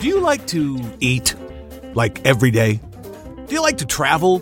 Do you like to eat like every day? Do you like to travel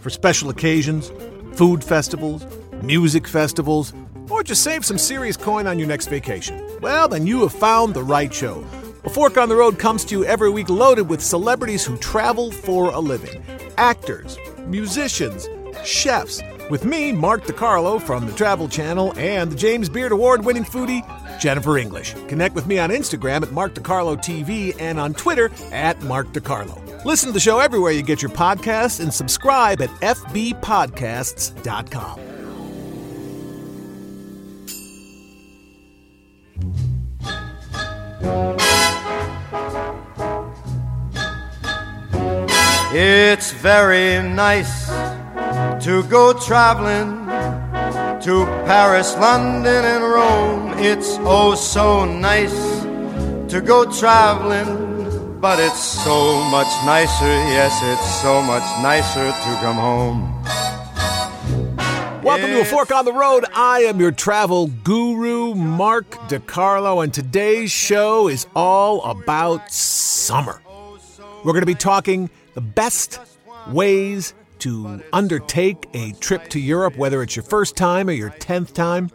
for special occasions, food festivals, music festivals, or just save some serious coin on your next vacation? Well, then you have found the right show. A Fork on the Road comes to you every week loaded with celebrities who travel for a living actors, musicians, chefs. With me, Mark DeCarlo from the Travel Channel, and the James Beard Award winning foodie, Jennifer English. Connect with me on Instagram at Mark DeCarlo TV and on Twitter at Mark DeCarlo. Listen to the show everywhere you get your podcasts and subscribe at FBPodcasts.com. It's very nice to go traveling to Paris, London, and Rome. It's oh so nice to go traveling, but it's so much nicer, yes, it's so much nicer to come home. Welcome to A Fork on the Road. I am your travel guru, Mark DeCarlo, and today's show is all about summer. We're going to be talking the best ways to undertake a trip to Europe, whether it's your first time or your 10th time,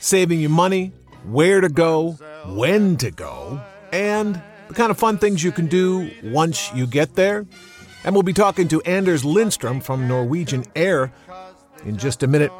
saving you money, where to go, when to go, and the kind of fun things you can do once you get there. And we'll be talking to Anders Lindstrom from Norwegian Air in just a minute.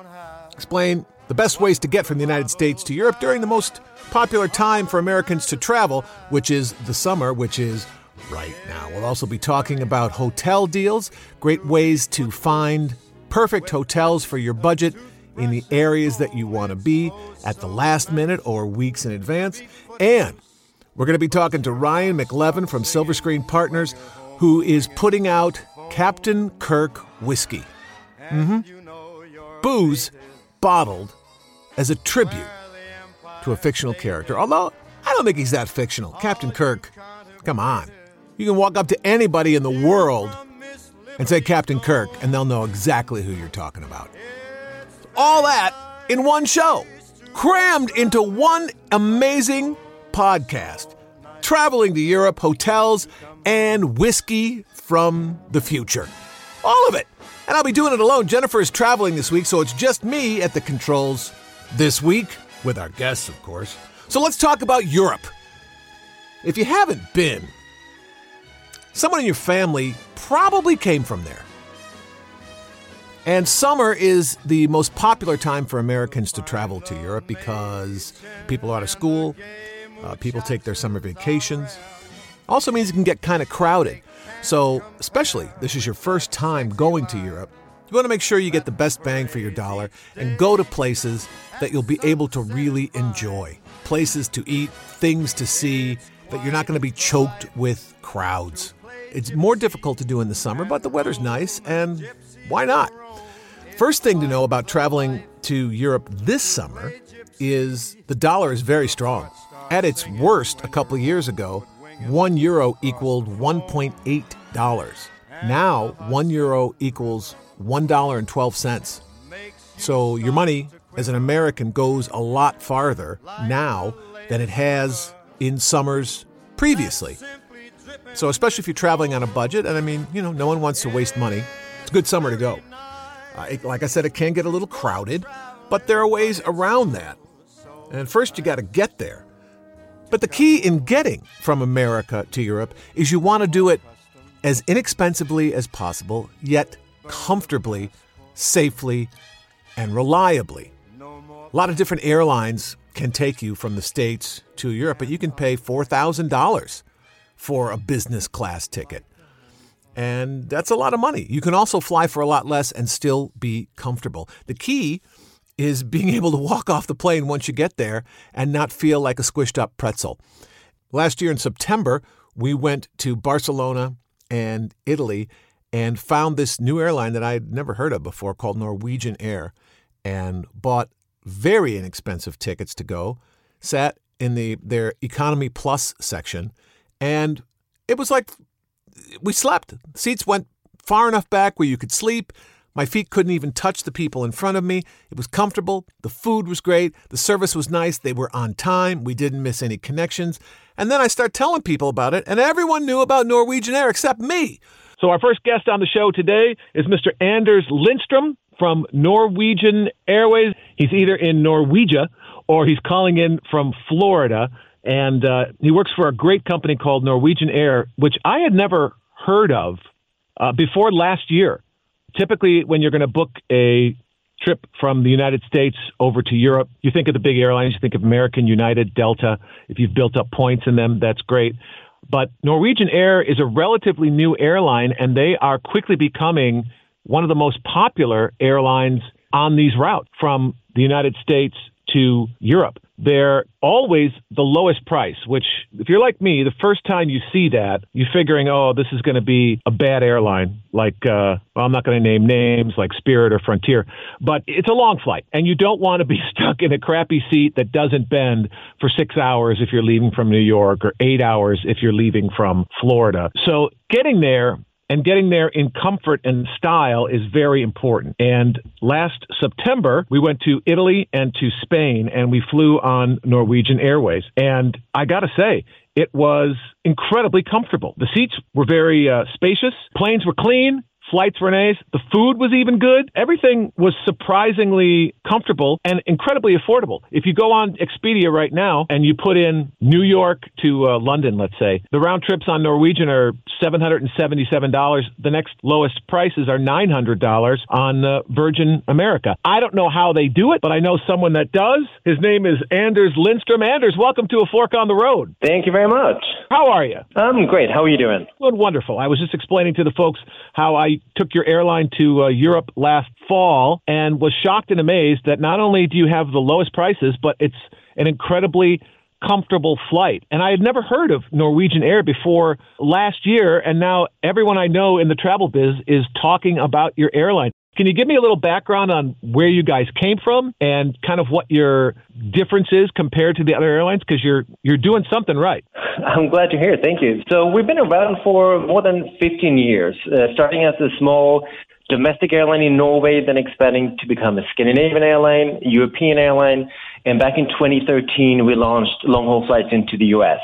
Explain the best ways to get from the United States to Europe during the most popular time for Americans to travel, which is the summer, which is right now. We'll also be talking about hotel deals, great ways to find perfect hotels for your budget in the areas that you want to be at the last minute or weeks in advance. And we're going to be talking to Ryan McElveen from Silver Screen Partners, who is putting out Captain Kirk whiskey. Mm-hmm. Booze bottled as a tribute to a fictional character. Although I don't think he's that fictional. Captain Kirk, come on. You can walk up to anybody in the world and say Captain Kirk, and they'll know exactly who you're talking about. All that in one show, crammed into one amazing podcast. Traveling to Europe, hotels, and whiskey from the future. All of it. And I'll be doing it alone. Jennifer is traveling this week, so it's just me at the controls this week, with our guests, of course. So let's talk about Europe. If you haven't been, someone in your family probably came from there. And summer is the most popular time for Americans to travel to Europe because people are out of school, uh, people take their summer vacations. Also means it can get kind of crowded. So, especially this is your first time going to Europe, you want to make sure you get the best bang for your dollar and go to places that you'll be able to really enjoy. Places to eat, things to see, that you're not going to be choked with crowds. It's more difficult to do in the summer, but the weather's nice, and why not? First thing to know about traveling to Europe this summer is the dollar is very strong. At its worst a couple years ago, one euro equaled $1.8. Now, one euro equals $1.12. So your money as an American goes a lot farther now than it has in summers previously. So, especially if you're traveling on a budget, and I mean, you know, no one wants to waste money, it's a good summer to go. Uh, it, like I said, it can get a little crowded, but there are ways around that. And first, you got to get there. But the key in getting from America to Europe is you want to do it as inexpensively as possible, yet comfortably, safely, and reliably. A lot of different airlines can take you from the States to Europe, but you can pay $4,000 for a business class ticket. And that's a lot of money. You can also fly for a lot less and still be comfortable. The key is being able to walk off the plane once you get there and not feel like a squished up pretzel. Last year in September, we went to Barcelona and Italy and found this new airline that I had never heard of before called Norwegian Air and bought very inexpensive tickets to go, sat in the their economy plus section and it was like we slept. Seats went far enough back where you could sleep, My feet couldn't even touch the people in front of me. It was comfortable. The food was great. The service was nice. They were on time. We didn't miss any connections. And then I start telling people about it, and everyone knew about Norwegian Air except me. So, our first guest on the show today is Mr. Anders Lindstrom from Norwegian Airways. He's either in Norwegia or he's calling in from Florida. And uh, he works for a great company called Norwegian Air, which I had never heard of uh, before last year typically when you're going to book a trip from the United States over to Europe, you think of the big airlines, you think of American, United, Delta. If you've built up points in them, that's great. But Norwegian Air is a relatively new airline, and they are quickly becoming one of the most popular airlines on these routes from the United States to Europe they're always the lowest price, which, if you're like me, the first time you see that, you're figuring, oh, this is going to be a bad airline, like, uh, well, I'm not going to name names like Spirit or Frontier, but it's a long flight, and you don't want to be stuck in a crappy seat that doesn't bend for six hours if you're leaving from New York or eight hours if you're leaving from Florida. So getting there and getting there in comfort and style is very important. And last September, we went to Italy and to Spain, and we flew on Norwegian Airways. And I got to say, it was incredibly comfortable. The seats were very uh, spacious, planes were clean, Flights were nice. The food was even good. Everything was surprisingly comfortable and incredibly affordable. If you go on Expedia right now and you put in New York to uh, London, let's say, the round trips on Norwegian are $777. The next lowest prices are $900 on uh, Virgin America. I don't know how they do it, but I know someone that does. His name is Anders Lindstrom. Anders, welcome to A Fork on the Road. Thank you very much. How are you? I'm great. How are you doing? Good, wonderful. I was just explaining to the folks how I took your airline to uh, Europe last fall and was shocked and amazed that not only do you have the lowest prices, but it's an incredibly comfortable flight. And I had never heard of Norwegian Air before last year, and now everyone I know in the travel biz is talking about your airline. Can you give me a little background on where you guys came from and kind of what your difference is compared to the other airlines? Because you're you're doing something right. I'm glad to hear. Thank you. So we've been around for more than 15 years, uh, starting as a small domestic airline in Norway, then expanding to become a Scandinavian airline, European airline, and back in 2013 we launched long haul flights into the U.S.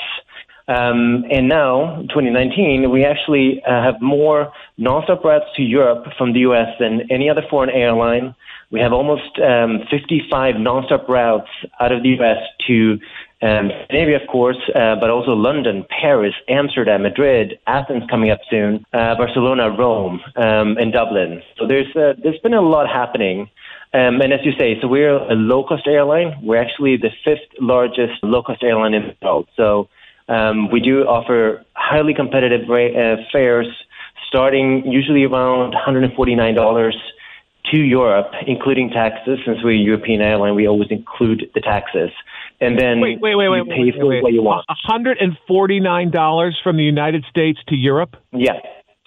Um, and now, 2019, we actually uh, have more nonstop routes to Europe from the U.S. than any other foreign airline. We have almost um, 55 nonstop routes out of the U.S. to um, Scandinavia, of course, uh, but also London, Paris, Amsterdam, Madrid, Athens coming up soon, uh, Barcelona, Rome, um, and Dublin. So there's uh, there's been a lot happening. Um, and as you say, so we're a low cost airline. We're actually the fifth largest low cost airline in the world. So um, we do offer highly competitive rate, uh, fares starting usually around $149 to Europe, including taxes. Since we're a European airline, we always include the taxes. And then wait, wait, wait, wait, pay wait, for wait, what you want. $149 from the United States to Europe? Yeah,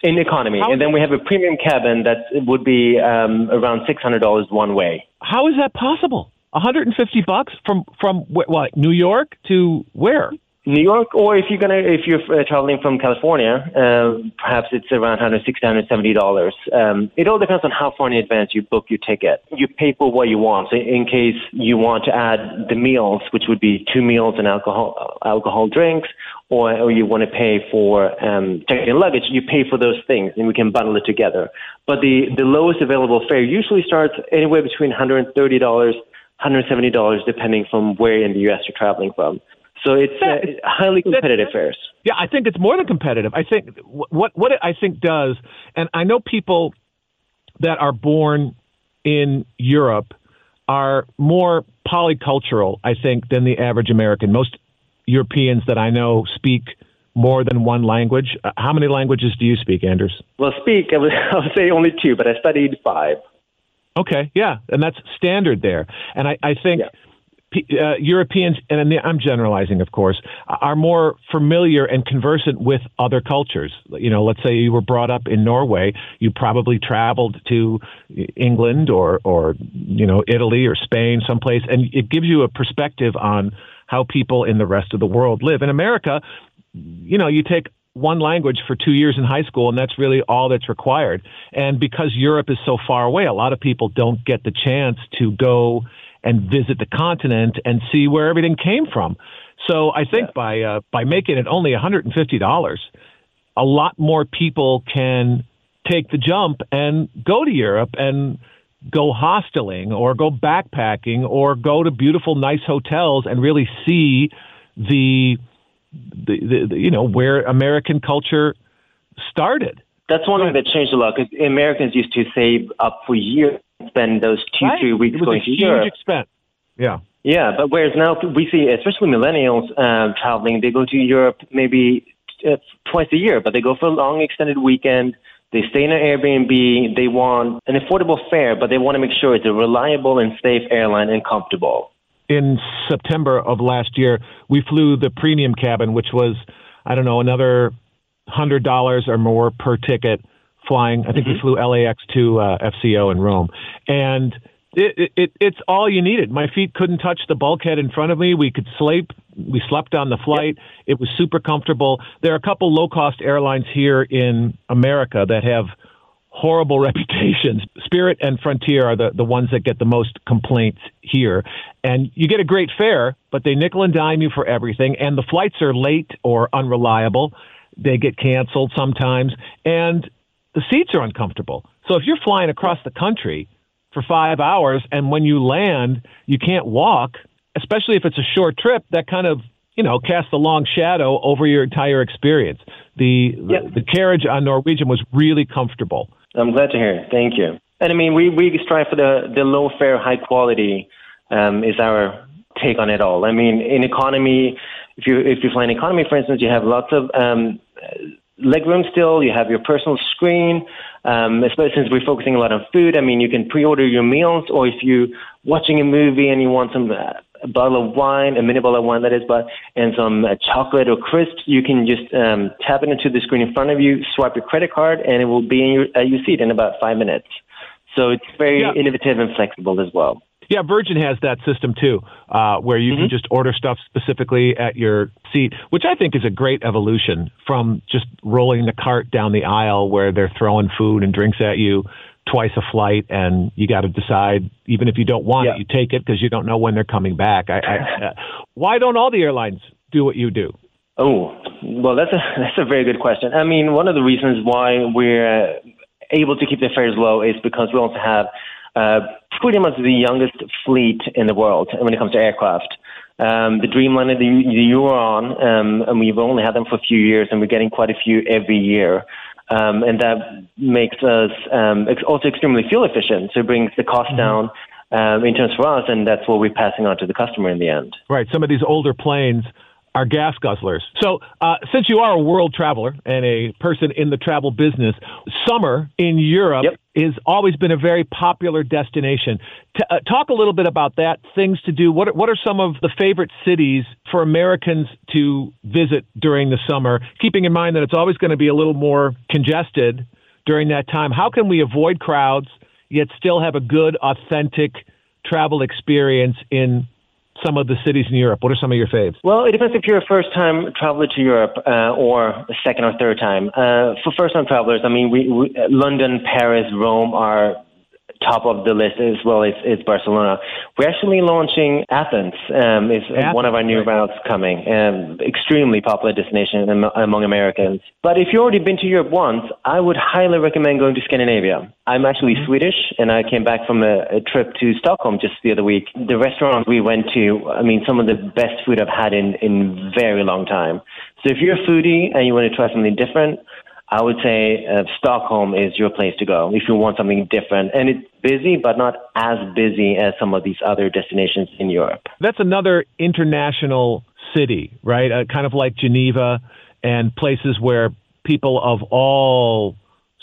in economy. How and then we have a premium cabin that would be um, around $600 one way. How is that possible? 150 bucks from from wh- what? New York to where? New York, or if you're gonna if you're uh, traveling from California, uh, perhaps it's around 160 170 dollars. Um, it all depends on how far in advance you book your ticket. You pay for what you want. So in case you want to add the meals, which would be two meals and alcohol alcohol drinks, or, or you want to pay for um, checking luggage, you pay for those things, and we can bundle it together. But the the lowest available fare usually starts anywhere between 130 dollars. $170 depending from where in the US you're traveling from. So it's uh, highly competitive fares. Yeah, I think it's more than competitive. I think what what it, I think does, and I know people that are born in Europe are more polycultural, I think, than the average American. Most Europeans that I know speak more than one language. Uh, how many languages do you speak, Anders? Well, speak, I would, I would say only two, but I studied five. Okay, yeah, and that's standard there. And I, I think. Yeah uh, Europeans, and I'm generalizing, of course, are more familiar and conversant with other cultures. You know, let's say you were brought up in Norway, you probably traveled to England or, or you know, Italy or Spain, someplace, and it gives you a perspective on how people in the rest of the world live. In America, you know, you take one language for two years in high school, and that's really all that's required. And because Europe is so far away, a lot of people don't get the chance to go and visit the continent and see where everything came from. So I think yeah. by uh, by making it only $150, a lot more people can take the jump and go to Europe and go hosteling or go backpacking or go to beautiful nice hotels and really see the the, the, the you know where American culture started. That's one thing that changed a lot because Americans used to save up for years, spend those two right. three weeks going to Europe. Expense. Yeah. Yeah, but whereas now we see, especially millennials uh, traveling, they go to Europe maybe uh, twice a year, but they go for a long extended weekend. They stay in an Airbnb. They want an affordable fare, but they want to make sure it's a reliable and safe airline and comfortable. In September of last year, we flew the premium cabin, which was, I don't know, another hundred dollars or more per ticket flying. I think mm-hmm. we flew LAX to uh, FCO in Rome, and it, it, it's all you needed. My feet couldn't touch the bulkhead in front of me. We could sleep. We slept on the flight. Yep. It was super comfortable. There are a couple low cost airlines here in America that have horrible reputations. Spirit and Frontier are the, the ones that get the most complaints here. And you get a great fare, but they nickel and dime you for everything. And the flights are late or unreliable. They get canceled sometimes. And the seats are uncomfortable. So if you're flying across the country, for five hours, and when you land, you can't walk, especially if it's a short trip, that kind of you know casts a long shadow over your entire experience. The yep. the, the carriage on Norwegian was really comfortable. I'm glad to hear. It. Thank you. And I mean, we we strive for the the low fare, high quality um, is our take on it all. I mean, in economy, if you if you fly in economy, for instance, you have lots of um, legroom still. You have your personal screen. Um, especially since we're focusing a lot on food, I mean, you can pre-order your meals, or if you're watching a movie and you want some uh, a bottle of wine, a mini bottle of wine that is, but and some uh, chocolate or crisps, you can just um, tap it into the screen in front of you, swipe your credit card, and it will be in your, uh, your seat in about five minutes. So it's very yeah. innovative and flexible as well. Yeah, Virgin has that system too, uh, where you mm-hmm. can just order stuff specifically at your seat, which I think is a great evolution from just rolling the cart down the aisle where they're throwing food and drinks at you twice a flight, and you got to decide, even if you don't want yeah. it, you take it because you don't know when they're coming back. I, I, uh, why don't all the airlines do what you do? Oh, well, that's a that's a very good question. I mean, one of the reasons why we're able to keep the fares low is because we also have uh, pretty much the youngest fleet in the world when it comes to aircraft. Um, the Dreamliner, the, the you were on, um, and we've only had them for a few years, and we're getting quite a few every year. Um, and that makes us um, also extremely fuel efficient. So it brings the cost mm-hmm. down um, in terms for us, and that's what we're passing on to the customer in the end. Right. Some of these older planes are gas guzzlers. So, uh, since you are a world traveler and a person in the travel business, summer in Europe yep. Has always been a very popular destination. T- uh, talk a little bit about that, things to do. What what are some of the favorite cities for Americans to visit during the summer, keeping in mind that it's always going to be a little more congested during that time? How can we avoid crowds yet still have a good, authentic travel experience in some of the cities in Europe? What are some of your faves? Well, it depends if you're a first time traveler to Europe uh, or a second or third time. Uh, for first time travelers, I mean, we, we, London, Paris, Rome are top of the list as well is, is Barcelona. We're actually launching Athens. Um, is Athens, one of our new right. routes coming. Um, extremely popular destination among Americans. But if you've already been to Europe once, I would highly recommend going to Scandinavia. I'm actually mm-hmm. Swedish, and I came back from a, a trip to Stockholm just the other week. The restaurant we went to, I mean, some of the best food I've had in in very long time. So if you're a foodie and you want to try something different, I would say uh, Stockholm is your place to go if you want something different. And it's busy, but not as busy as some of these other destinations in Europe. That's another international city, right? Uh, kind of like Geneva and places where people of all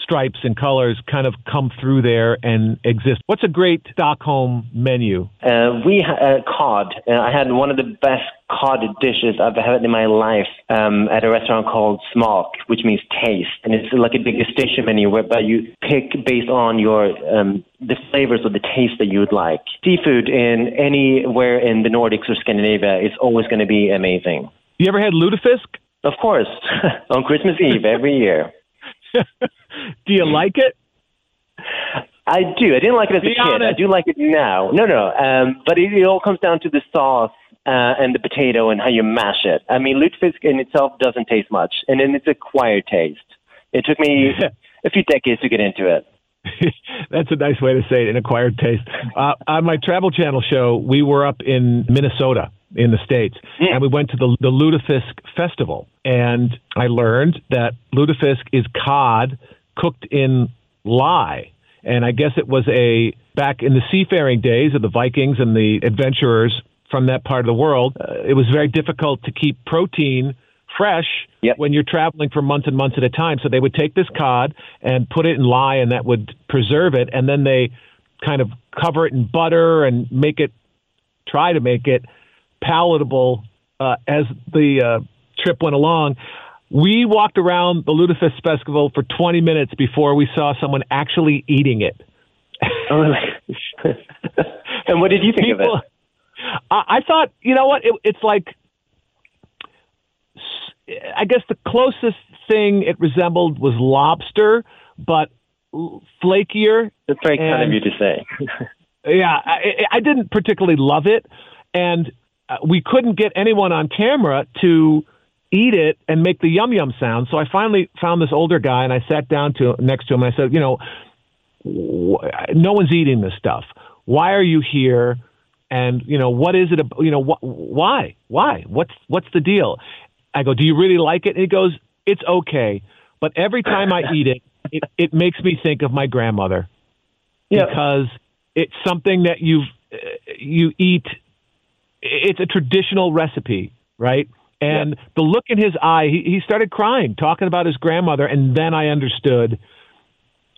stripes and colors kind of come through there and exist. What's a great Stockholm menu? Uh, we ha- uh, cod. Uh, I had one of the best cod dishes I've had in my life um, at a restaurant called Smak, which means taste, and it's like a big degustation menu whereby you pick based on your um, the flavors or the taste that you would like. Seafood in anywhere in the Nordics or Scandinavia is always going to be amazing. You ever had lutefisk? Of course, on Christmas Eve every year. do you like it? I do. I didn't like it as Be a kid. honest. I do like it now. No, no. Um, but it, it all comes down to the sauce uh, and the potato and how you mash it. I mean, lutefisk in itself doesn't taste much, and then it's a acquired taste. It took me a few decades to get into it. That's a nice way to say it, an acquired taste. Uh, on my Travel Channel show, we were up in Minnesota in the States, and we went to the, the Lutefisk Festival. And I learned that lutefisk is cod cooked in lye. And I guess it was a, back in the seafaring days of the Vikings and the adventurers from that part of the world, uh, it was very difficult to keep protein fresh Yep. when you're traveling for months and months at a time. So they would take this cod and put it in lye, and that would preserve it. And then they kind of cover it in butter and make it, try to make it palatable uh, as the uh, trip went along. We walked around the Lutefisk Festival for 20 minutes before we saw someone actually eating it. and what did you think of it? I, I thought, you know what? It, it's like, I guess the closest thing it resembled was lobster, but flakier. That's very kind of you to say. Yeah, I, I didn't particularly love it, and we couldn't get anyone on camera to eat it and make the yum yum sound. So I finally found this older guy, and I sat down to next to him, and I said, you know, no one's eating this stuff. Why are you here? And you know, what is it? You know, wh- why? Why? What's what's the deal? I go, do you really like it? And he goes, it's okay, but every time I eat it, it, it makes me think of my grandmother Yeah. because it's something that you uh, you eat. It's a traditional recipe, right? And the look in his eye, he, he started crying, talking about his grandmother, and then I understood.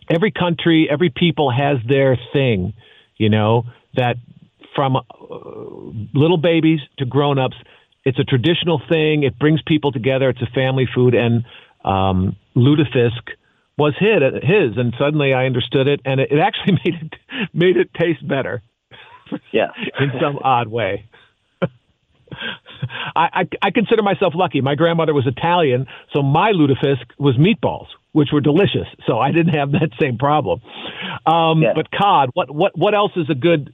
Every country, every people has their thing, you know. That from uh, little babies to grown-ups, it's a traditional thing. It brings people together. It's a family food, and um, lutefisk was his, his, and suddenly I understood it, and it, it actually made it made it taste better Yeah. in some odd way. I, I, I consider myself lucky. My grandmother was Italian, so my lutefisk was meatballs, which were delicious. So I didn't have that same problem. Um, Yeah. But cod, what what what else is a good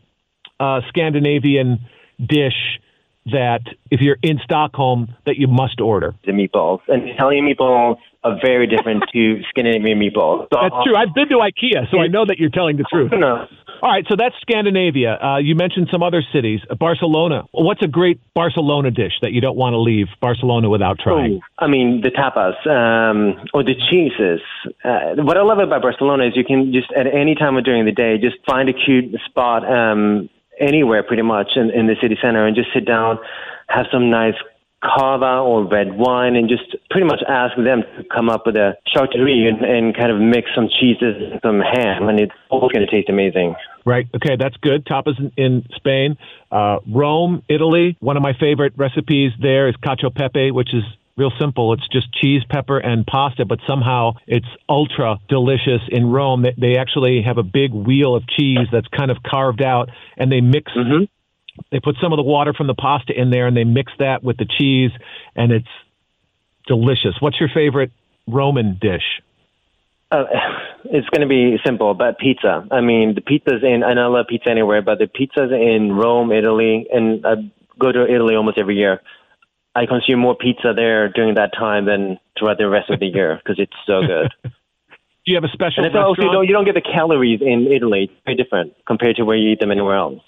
uh, Scandinavian dish that if you're in Stockholm that you must order? The meatballs. And Italian meatballs are very different to Scandinavian meatballs. So, That's true. I've been to IKEA, so I know that you're telling the truth. No. All right, so that's Scandinavia. Uh, you mentioned some other cities. Barcelona. What's a great Barcelona dish that you don't want to leave Barcelona without trying? Ooh, I mean, the tapas um, or the cheeses. Uh, what I love about Barcelona is you can just at any time of during the day just find a cute spot um, anywhere, pretty much in, in the city center, and just sit down, have some nice cava or red wine, and just pretty much ask them to come up with a charcuterie and, and kind of mix some cheeses and some ham, and it's always going to taste amazing. Right. Okay, that's good. Tapas in, in Spain. Uh, Rome, Italy. One of my favorite recipes there is cacio pepe, which is real simple. It's just cheese, pepper, and pasta, but somehow it's ultra delicious in Rome. They, they actually have a big wheel of cheese that's kind of carved out, and they mix. Mhm. They put some of the water from the pasta in there, and they mix that with the cheese, and it's delicious. What's your favorite Roman dish? Uh, it's going to be simple, but pizza. I mean, the pizzas in, and I love pizza anywhere, but the pizzas in Rome, Italy, and I go to Italy almost every year. I consume more pizza there during that time than throughout the rest of the year because it's so good. Do you have a special and also, you don't, you don't get the calories in Italy. It's very different compared to where you eat them anywhere else.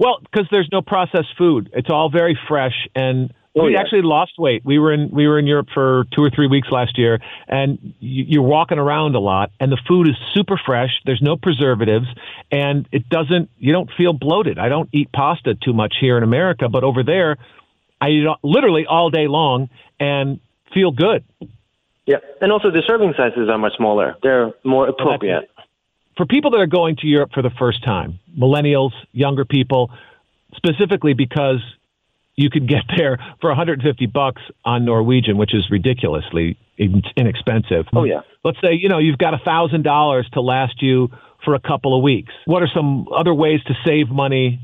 Well, because there's no processed food. It's all very fresh, and Oh, we yeah. actually lost weight. We were in we were in Europe for two or three weeks last year, and you, you're walking around a lot, and the food is super fresh. There's no preservatives, and it doesn't. You don't feel bloated. I don't eat pasta too much here in America, but over there, I eat literally all day long and feel good. Yeah, and also the serving sizes are much smaller. They're more appropriate. for people that are going to Europe for the first time, millennials, younger people, specifically because you could get there for 150 bucks on Norwegian, which is ridiculously inexpensive. Oh, yeah. Let's say you know you've got a thousand dollars to last you for a couple of weeks. What are some other ways to save money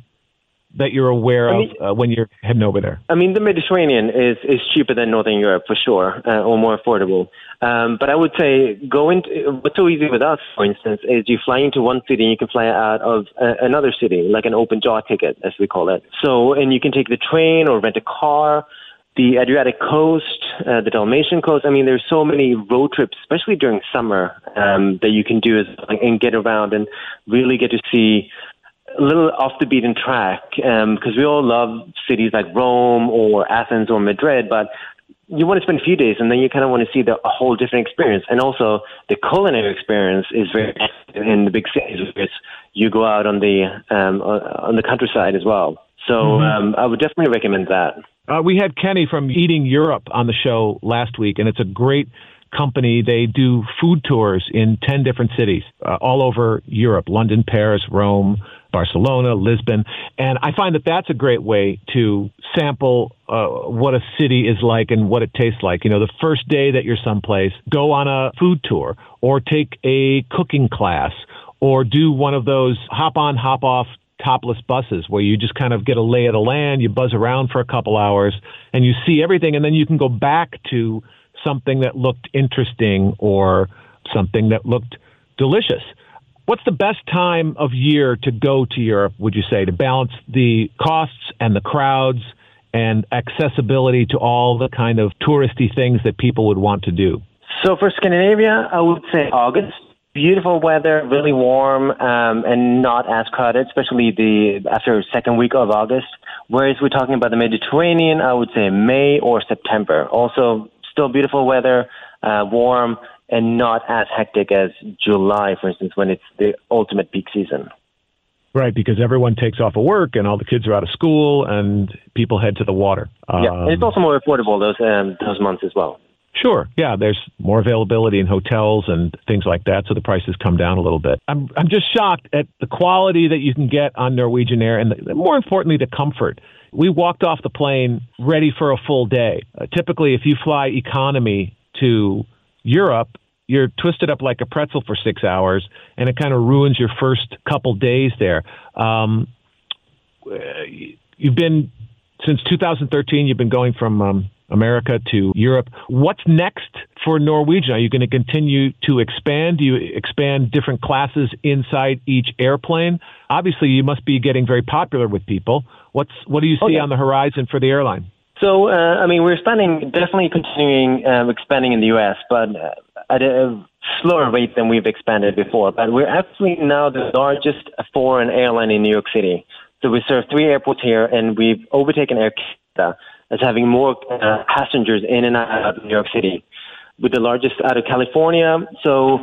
that you're aware I mean, of uh, when you're heading over there? I mean, the Mediterranean is, is cheaper than Northern Europe for sure, uh, or more affordable. Um, but I would say going to, what's so easy with us, for instance, is you fly into one city and you can fly out of uh, another city, like an open jaw ticket, as we call it. So, and you can take the train or rent a car the Adriatic coast, uh, the Dalmatian coast. I mean, there's so many road trips, especially during summer, um, that you can do and get around and really get to see a little off the beaten track. Because um, we all love cities like Rome or Athens or Madrid, but you want to spend a few days and then you kind of want to see the, a whole different experience. And also, the culinary experience is very in the big cities. It's, you go out on the um, on the countryside as well. So mm-hmm. um, I would definitely recommend that. Uh, we had Kenny from Eating Europe on the show last week, and it's a great company. They do food tours in 10 different cities uh, all over Europe London, Paris, Rome, Barcelona, Lisbon. And I find that that's a great way to sample uh, what a city is like and what it tastes like. You know, the first day that you're someplace, go on a food tour or take a cooking class or do one of those hop on, hop off topless buses where you just kind of get a lay of the land, you buzz around for a couple hours, and you see everything, and then you can go back to something that looked interesting or something that looked delicious. What's the best time of year to go to Europe, would you say, to balance the costs and the crowds and accessibility to all the kind of touristy things that people would want to do? So for Scandinavia, I would say August beautiful weather, really warm, um, and not as crowded, especially the after second week of August. Whereas we're talking about the Mediterranean, I would say May or September. Also, still beautiful weather, uh, warm, and not as hectic as July, for instance, when it's the ultimate peak season. Right, because everyone takes off of work and all the kids are out of school and people head to the water. Yeah, and it's um, also more affordable those um, those months as well. Sure. Yeah, there's more availability in hotels and things like that, so the prices come down a little bit. I'm I'm just shocked at the quality that you can get on Norwegian Air, and the, more importantly, the comfort. We walked off the plane ready for a full day. Uh, typically, if you fly economy to Europe, you're twisted up like a pretzel for six hours, and it kind of ruins your first couple days there. Um, you've been since 2013. You've been going from um, America to Europe. What's next for Norwegian? Are you going to continue to expand? Do you expand different classes inside each airplane? Obviously, you must be getting very popular with people. What's what do you see okay. on the horizon for the airline? So, uh, I mean, we're expanding, definitely continuing uh, expanding in the U.S., but uh, at a slower rate than we've expanded before. But we're actually now the largest foreign airline in New York City. So we serve three airports here, and we've overtaken Air Canada as having more uh, passengers in and out of New York City, with the largest out of California. So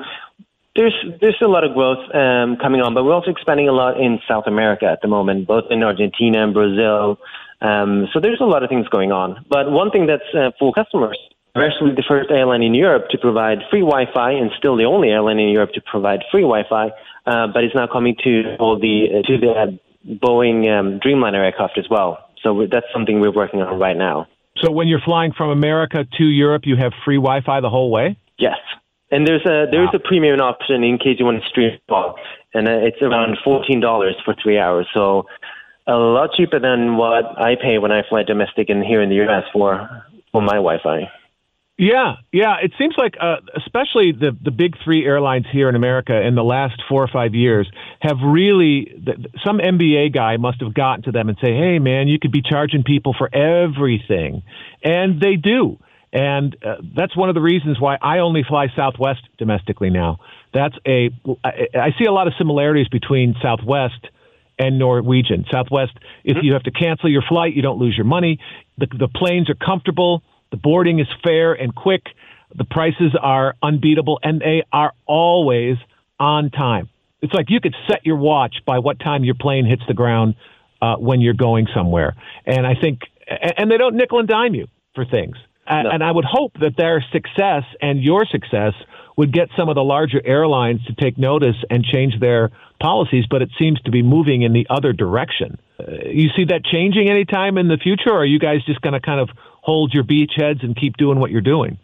there's there's a lot of growth um, coming on, but we're also expanding a lot in South America at the moment, both in Argentina and Brazil. Um, so there's a lot of things going on. But one thing that's uh, for customers, we're actually the first airline in Europe to provide free Wi-Fi, and still the only airline in Europe to provide free Wi-Fi. Uh, but it's now coming to all the uh, to the Boeing um, Dreamliner aircraft as well. So that's something we're working on right now. So when you're flying from America to Europe, you have free Wi-Fi the whole way. Yes, and there's a there's wow. a premium option in case you want to stream and uh, it's around fourteen dollars for three hours. So a lot cheaper than what I pay when I fly domestic and here in the U.S. for for my Wi-Fi. Yeah, yeah. It seems like, uh, especially the the big three airlines here in America in the last four or five years have really. Some MBA guy must have gotten to them and say, "Hey, man, you could be charging people for everything," and they do. And uh, that's one of the reasons why I only fly Southwest domestically now. That's a. I, I see a lot of similarities between Southwest and Norwegian. Southwest, if mm-hmm. you have to cancel your flight, you don't lose your money. The, the planes are comfortable the boarding is fair and quick. The prices are unbeatable and they are always on time. It's like you could set your watch by what time your plane hits the ground uh, when you're going somewhere. And I think, and they don't nickel and dime you for things. No. And I would hope that their success and your success would get some of the larger airlines to take notice and change their policies, but it seems to be moving in the other direction. Uh, you see that changing anytime in the future, or are you guys just going to kind of hold your beachheads and keep doing what you're doing?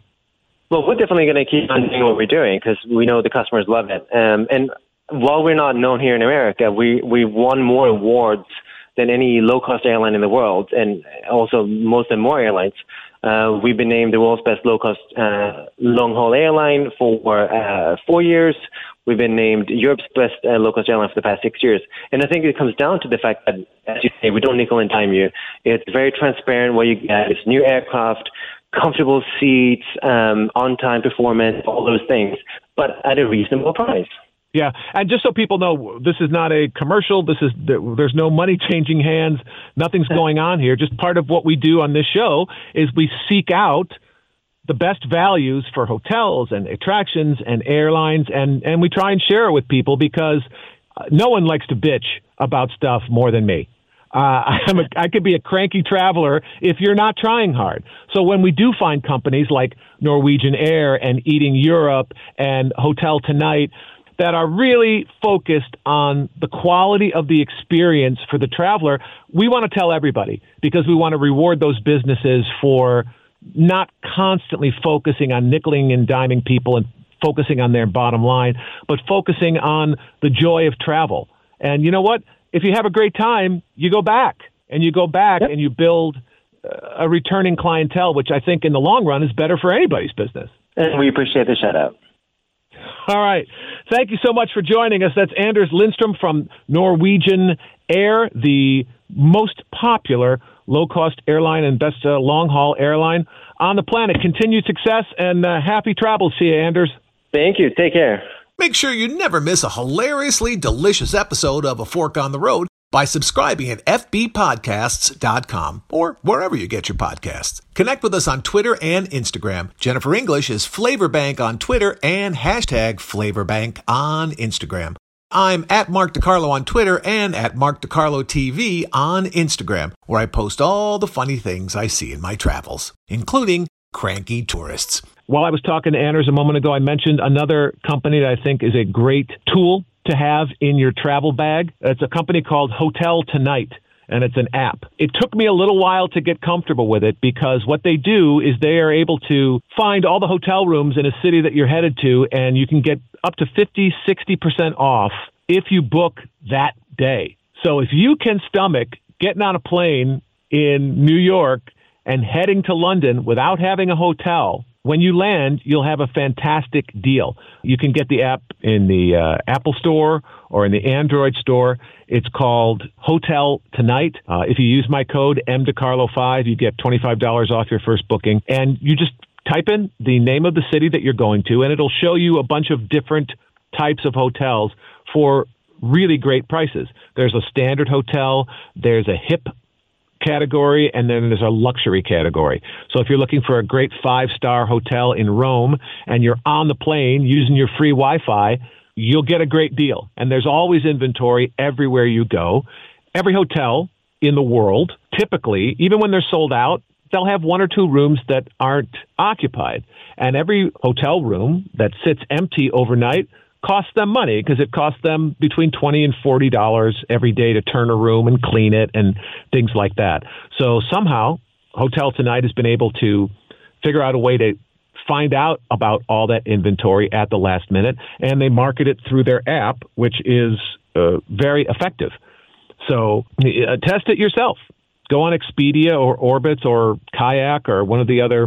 Well, we're definitely going to keep on doing what we're doing because we know the customers love it. Um, and while we're not known here in America, we we won more awards than any low cost airline in the world, and also most and more airlines. Uh, we've been named the world's best low cost uh, long haul airline for uh, four years. We've been named Europe's best uh, cost airline for the past six years. And I think it comes down to the fact that, as you say, we don't nickel and dime you. It's very transparent what you get. It's new aircraft, comfortable seats, um, on time performance, all those things, but at a reasonable price. Yeah, and just so people know, this is not a commercial. This is there's no money changing hands. Nothing's going on here. Just part of what we do on this show is we seek out the best values for hotels and attractions and airlines, and and we try and share it with people because uh, no one likes to bitch about stuff more than me. Uh, I'm a, I could be a cranky traveler if you're not trying hard. So when we do find companies like Norwegian Air and Eating Europe and Hotel Tonight that are really focused on the quality of the experience for the traveler, we want to tell everybody because we want to reward those businesses for not constantly focusing on nickeling and diming people and focusing on their bottom line, but focusing on the joy of travel. And you know what? If you have a great time, you go back and you go back yep. and you build uh, a returning clientele, which I think in the long run is better for anybody's business. And we appreciate the shout out. All right. Thank you so much for joining us. That's Anders Lindstrom from Norwegian Air, the most popular low cost airline and best uh, long haul airline on the planet. Continued success and uh, happy travels to you, Anders. Thank you. Take care. Make sure you never miss a hilariously delicious episode of A Fork on the Road by subscribing at fbpodcasts.com or wherever you get your podcasts. Connect with us on Twitter and Instagram. Jennifer English is Flavorbank on Twitter and hashtag Flavorbank on Instagram. I'm at Mark DeCarlo on Twitter and at Mark DeCarlo TV on Instagram, where I post all the funny things I see in my travels, including cranky tourists. While I was talking to Anders a moment ago, I mentioned another company that I think is a great tool to have in your travel bag. It's a company called Hotel Tonight and it's an app. It took me a little while to get comfortable with it because what they do is they are able to find all the hotel rooms in a city that you're headed to and you can get up to 50, 60% off if you book that day. So if you can stomach getting on a plane in New York and heading to London without having a hotel, when you land, you'll have a fantastic deal. You can get the app in the uh, Apple Store or in the Android Store. It's called Hotel Tonight. Uh, if you use my code MDeCarlo5, you get $25 off your first booking. And you just type in the name of the city that you're going to, and it'll show you a bunch of different types of hotels for really great prices. There's a standard hotel, there's a hip category, and then there's a luxury category. So if you're looking for a great five star hotel in Rome and you're on the plane using your free Wi Fi, you'll get a great deal. And there's always inventory everywhere you go. Every hotel in the world, typically, even when they're sold out, they'll have one or two rooms that aren't occupied. And every hotel room that sits empty overnight costs them money because it costs them between twenty and forty dollars every day to turn a room and clean it and things like that. So somehow, Hotel Tonight has been able to figure out a way to find out about all that inventory at the last minute, and they market it through their app, which is uh, very effective. So uh, test it yourself. Go on Expedia or Orbitz or Kayak or one of the other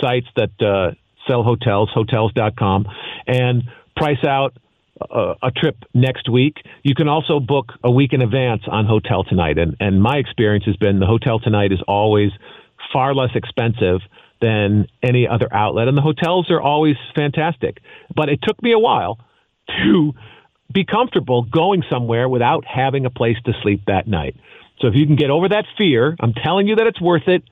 sites that uh, sell hotels, hotels.com, and price out a, a, trip next week. You can also book a week in advance on Hotel Tonight. And, and my experience has been the Hotel Tonight is always far less expensive than any other outlet. And the hotels are always fantastic. But it took me a while to be comfortable going somewhere without having a place to sleep that night. So if you can get over that fear, I'm telling you that it's worth it.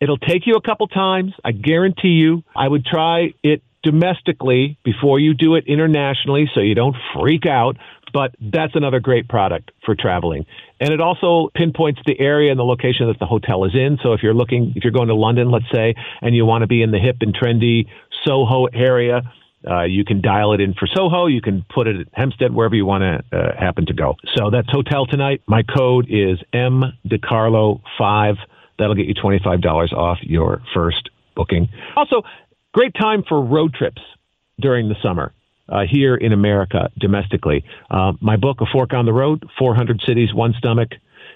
It'll take you a couple times. I guarantee you. I would try it domestically before you do it internationally so you don't freak out. But that's another great product for traveling. And it also pinpoints the area and the location that the hotel is in. So if you're looking, if you're going to London, let's say, and you want to be in the hip and trendy Soho area, uh, you can dial it in for Soho. You can put it at Hampstead, wherever you want to uh, happen to go. So that's Hotel Tonight. My code is M DeCarlo5. That'll get you $25 off your first booking. Also, Great time for road trips during the summer. Uh, here in America domestically. Uh, my book, A Fork on the Road, 400 Cities, One Stomach,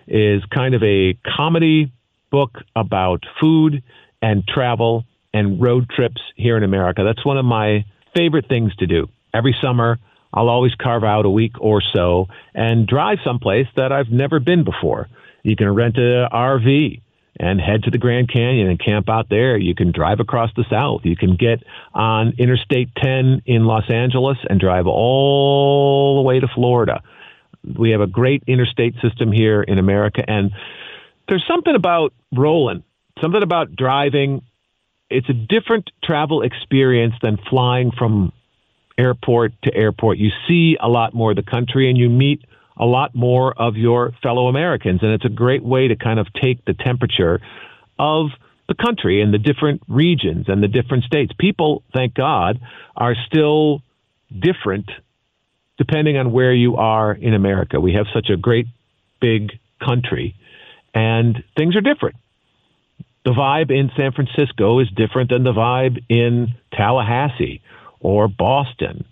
is kind of a comedy book about food and travel and road trips here in America. That's one of my favorite things to do. Every summer, I'll always carve out a week or so and drive someplace that I've never been before. You can rent an RV and head to the Grand Canyon and camp out there. You can drive across the South. You can get on Interstate 10 in Los Angeles and drive all the way to Florida. We have a great interstate system here in America, and there's something about rolling, something about driving. It's a different travel experience than flying from airport to airport. You see a lot more of the country and you meet a lot more of your fellow Americans. And it's a great way to kind of take the temperature of the country and the different regions and the different states. People, thank God, are still different depending on where you are in America. We have such a great big country and things are different. The vibe in San Francisco is different than the vibe in Tallahassee or Boston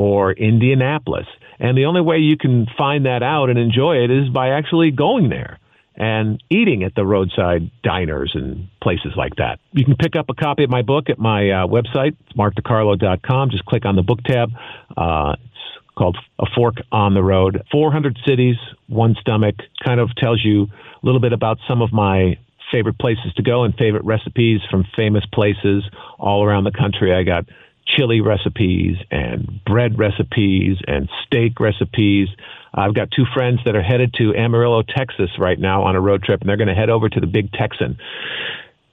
or Indianapolis. And the only way you can find that out and enjoy it is by actually going there and eating at the roadside diners and places like that. You can pick up a copy of my book at my uh, website, it's markdecarlo.com. Just click on the book tab. Uh, it's called A Fork on the Road. 400 cities, one stomach, kind of tells you a little bit about some of my favorite places to go and favorite recipes from famous places all around the country. I got chili recipes and bread recipes and steak recipes. I've got two friends that are headed to Amarillo, Texas right now on a road trip, and they're going to head over to the Big Texan.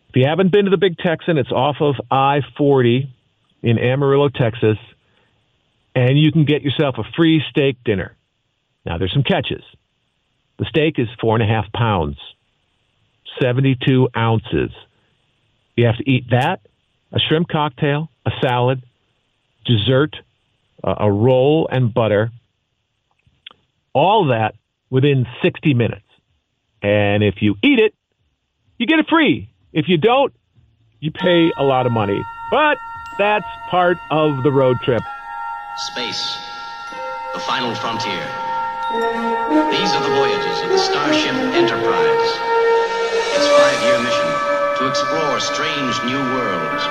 If you haven't been to the Big Texan, it's off of I 40 in Amarillo, Texas, and you can get yourself a free steak dinner. Now, there's some catches. The steak is four and a half pounds, 72 ounces. You have to eat that, a shrimp cocktail, a salad, dessert, uh, a roll, and butter. All that within 60 minutes. And if you eat it, you get it free. If you don't, you pay a lot of money. But that's part of the road trip. Space, the final frontier. These are the voyages of the Starship Enterprise. Its five year mission to explore strange new worlds,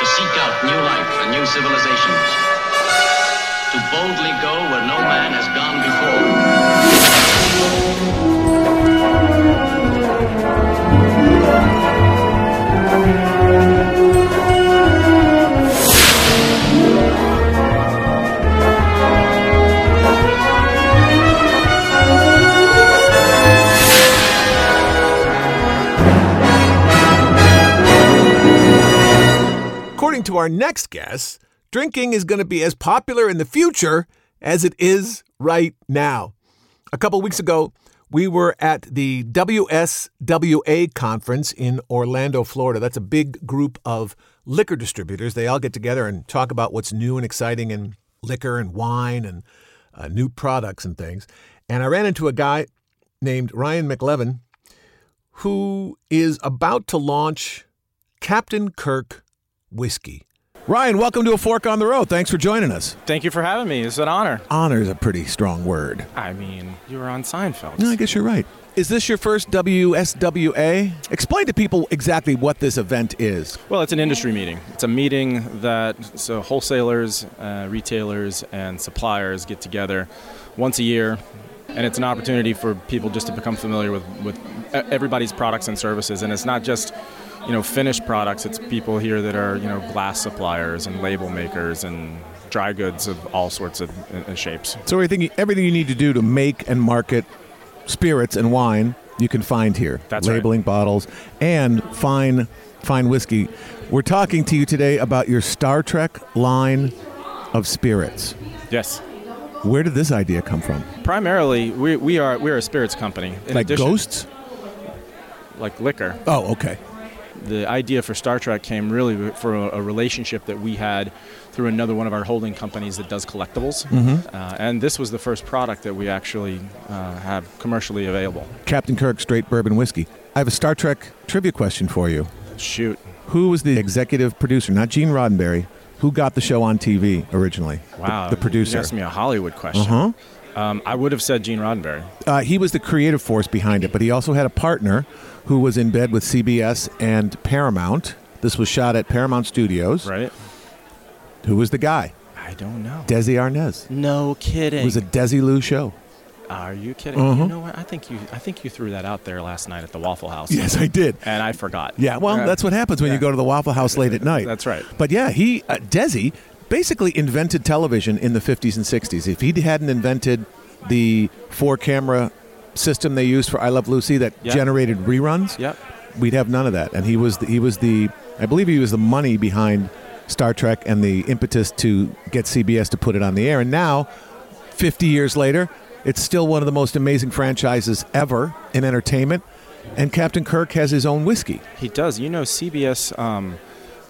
to seek out new life and new civilizations, to boldly go where no man has gone According to our next guest, drinking is going to be as popular in the future as it is right now. A couple weeks ago, we were at the WSWA conference in Orlando, Florida. That's a big group of liquor distributors. They all get together and talk about what's new and exciting in liquor and wine and uh, new products and things. And I ran into a guy named Ryan McElveen who is about to launch Captain Kirk whiskey. Ryan, welcome to A Fork on the Road. Thanks for joining us. Thank you for having me. It's an honor. Honor is a pretty strong word. I mean, you were on Seinfeld. No, I guess you're right. Is this your first WSWA? Explain to people exactly what this event is. Well, it's an industry meeting. It's a meeting that so wholesalers, uh, retailers, and suppliers get together once a year, and it's an opportunity for people just to become familiar with, with everybody's products and services. And it's not just you know finished products. It's people here that are you know glass suppliers and label makers and dry goods of all sorts of uh, shapes. So everything everything you need to do to make and market spirits and wine you can find here. That's labeling right. bottles and fine fine whiskey. We're talking to you today about your Star Trek line of spirits. Yes. Where did this idea come from? Primarily, we, we are we're a spirits company. In like addition- ghosts? like liquor. Oh, okay. The idea for Star Trek came really for a, a relationship that we had through another one of our holding companies that does collectibles. Mm-hmm. Uh, and this was the first product that we actually uh, have commercially available. Captain Kirk straight bourbon whiskey. I have a Star Trek trivia question for you. Shoot. Who was the executive producer? Not Gene Roddenberry. Who got the show on TV originally? The- Wow. The, producer. You asked me a Hollywood question. Uh huh. Um, I would have said Gene Roddenberry. Uh, he was the creative force behind it, but he also had a partner who was in bed with CBS and Paramount. This was shot at Paramount Studios. Right? Who was the guy? I don't know. Desi Arnaz. no kidding. It was a Desilu show. Are you kidding? Uh-huh. You know what? I think you. I think you threw that out there last night at the Waffle House. Yes, I did. And I forgot. Yeah, well, Yeah. that's what happens when you go to the Waffle House late at night. That's right. But yeah, he uh, Desi basically invented television in the 50s and 60s. If he hadn't invented the four camera system they used for I Love Lucy that Yeah. generated reruns, Yep. we'd have none of that. And he was the, he was the I believe he was the money behind Star Trek and the impetus to get CBS to put it on the air. And now, 50 years later, it's still one of the most amazing franchises ever in entertainment. And Captain Kirk has his own whiskey. He does. You know, CBS um,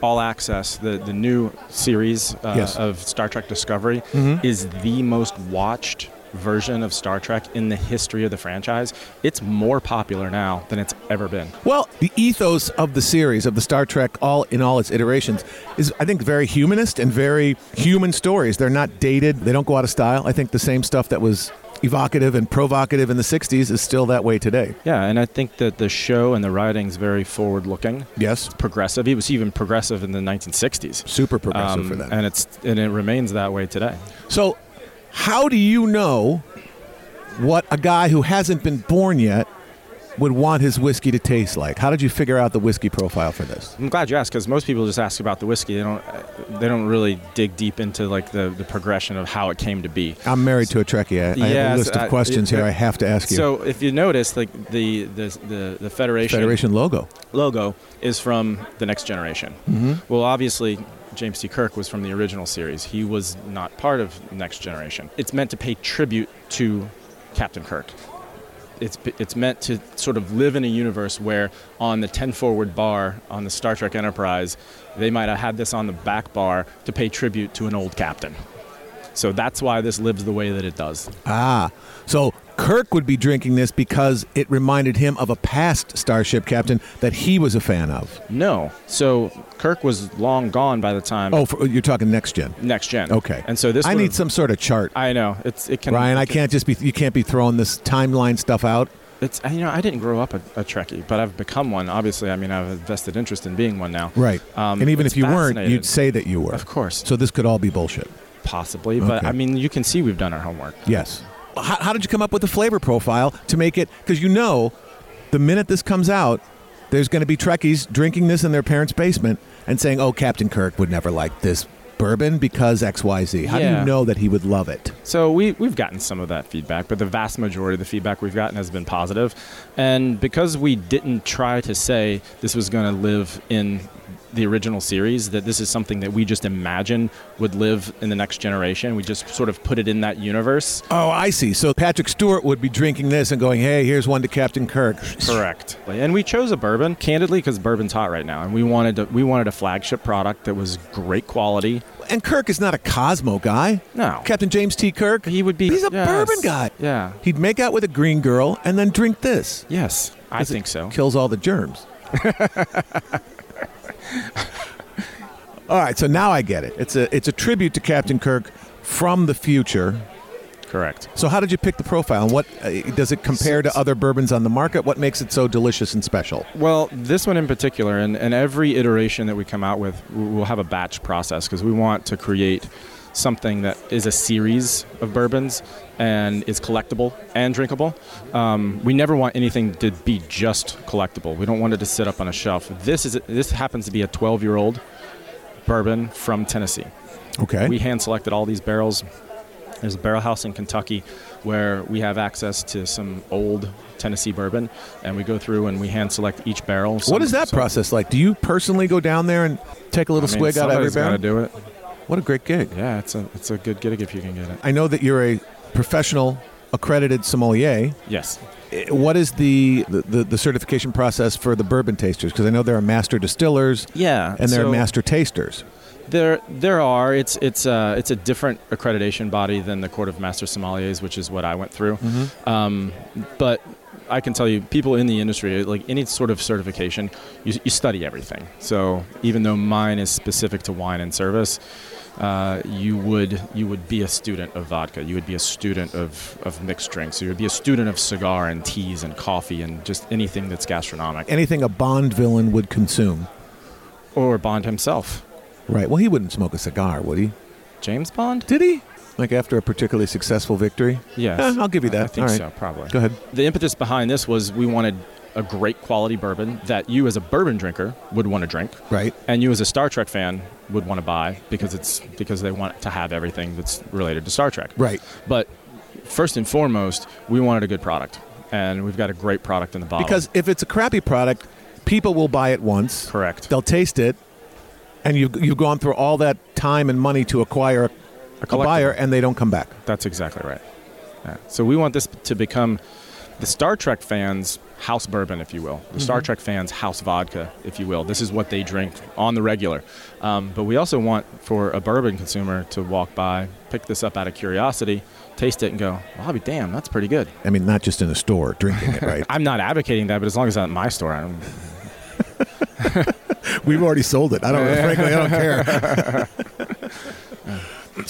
All Access, the the new series uh, Yes. of Star Trek Discovery, Mhm. is the most watched version of Star Trek in the history of the franchise. It's more popular now than it's ever been. Well, the ethos of the series of the Star Trek, all in all its iterations, is I think very humanist and very human stories. They're not dated. They don't go out of style. I think the same stuff that was evocative and provocative in the '60s is still that way today. Yeah, and I think that the show and the writing's very forward-looking. Yes, progressive. It was even progressive in the 1960s. Super progressive for Um, them. and it's and it remains that way today. So, how do you know what a guy who hasn't been born yet would want his whiskey to taste like? How did you figure out the whiskey profile for this? I'm glad you asked because most people just ask about the whiskey. They don't they don't really dig deep into like the, the progression of how it came to be. I'm married to a Trekkie. I, I have a list of questions here. uh, I have to ask you. So if you notice, like the the the, the Federation Federation logo. logo is from the Next Generation. Mhm. Well, obviously. James T. Kirk was from the original series. He was not part of Next Generation. It's meant to pay tribute to Captain Kirk. It's, it's meant to sort of live in a universe where on the 10 forward bar on the Star Trek Enterprise, they might have had this on the back bar to pay tribute to an old captain. So that's why this lives the way that it does. Ah, so Kirk would be drinking this because it reminded him of a past starship captain that he was a fan of. No. So Kirk was long gone by the time Oh, for, you're talking next gen. next gen. Okay. And so this I need some sort of chart. I know. It's it can Ryan, it I can- can't just be. You can't be throwing this timeline stuff out. It's you know I didn't grow up a, a Trekkie, but I've become one. Obviously, I mean I have a vested interest in being one now. Right. Um, and even if you weren't, you'd say that you were. Of course. So this could all be bullshit. Possibly, but I mean you can see we've done our homework. Yes. How, how did you come up with the flavor profile to make it? Because you know, the minute this comes out, there's going to be Trekkies drinking this in their parents' basement and saying, "Oh, Captain Kirk would never like this bourbon because X, Y, Z." How do you know that he would love it? So we we've gotten some of that feedback, but the vast majority of the feedback we've gotten has been positive. And because we didn't try to say this was going to live in the original series, that this is something that we just imagine would live in the next generation, we just sort of put it in that universe. Oh, I see. So Patrick Stewart would be drinking this and going, "Hey, here's one to Captain Kirk." Correct. And we chose a bourbon candidly because bourbon's hot right now, and we wanted to, we wanted a flagship product that was great quality. And Kirk is not a Cosmo guy. No. Captain James T. Kirk. He would be. He's a yes. bourbon guy. Yeah. He'd make out with a green girl and then drink this. Yes, I think so. Kills all the germs. all right, so now I get it. It's a it's a tribute to Captain Kirk from the future. Correct. So how did you pick the profile? And what uh, does it compare to other bourbons on the market? What makes it so delicious and special? Well, this one in particular, and, and every iteration that we come out with, we- we'll have a batch process because we want to create something that is a series of bourbons and is collectible and drinkable. Um, we never want anything to be just collectible. We don't want it to sit up on a shelf. This is this happens to be a 12-year-old bourbon from Tennessee. Okay. We hand selected all these barrels. There's a barrel house in Kentucky where we have access to some old Tennessee bourbon, and we go through and we hand select each barrel. what Some- is that some- process like? Do you personally go down there and take a little I mean, swig out of every somebody's gotta barrel? do it. What a great gig! Yeah, it's a it's a good gig if you can get it. I know that you're a professional accredited sommelier. Yes. Eh, What is the, the, the certification process for the bourbon tasters? Because I know there are master distillers Yeah, and there are master tasters. There, there are. It's it's uh, it's a different accreditation body than the Court of Master Sommeliers, which is what I went through. Mm-hmm. Um, but I can tell you, people in the industry, like any sort of certification, you, you study everything. So even though mine is specific to wine and service, uh, you would you would be a student of vodka. You would be a student of, of mixed drinks. You would be a student of cigar and teas and coffee and just anything that's gastronomic. Anything a Bond villain would consume. Or Bond himself. Right. Well, he wouldn't smoke a cigar, would he? James Bond? Did he? Like after a particularly successful victory? Yes. Eh, I'll give you that. I think All right. so, probably. Go ahead. The impetus behind this was we wanted a great quality bourbon that you as a bourbon drinker would want to drink. Right. And you as a Star Trek fan would want to buy because it's because they want to have everything that's related to Star Trek. Right. But first and foremost, we wanted a good product. And we've got a great product in the bottle. Because if it's a crappy product, people will buy it once. Correct. They'll taste it, and you've, you've gone through all that time and money to acquire a, a buyer, and they don't come back. That's exactly right. Yeah. So we want this to become the Star Trek fans' house bourbon, if you will. The Star Trek fans' house vodka, if you will. This is what they drink on the regular. Um, but we also want for a bourbon consumer to walk by, pick this up out of curiosity, taste it, and go, well, I'll be damn, that's pretty good. I mean, not just in a store drinking it, right? I'm not advocating that, but as long as it's not in my store, I don't. We've already sold it. I don't. frankly, I don't care.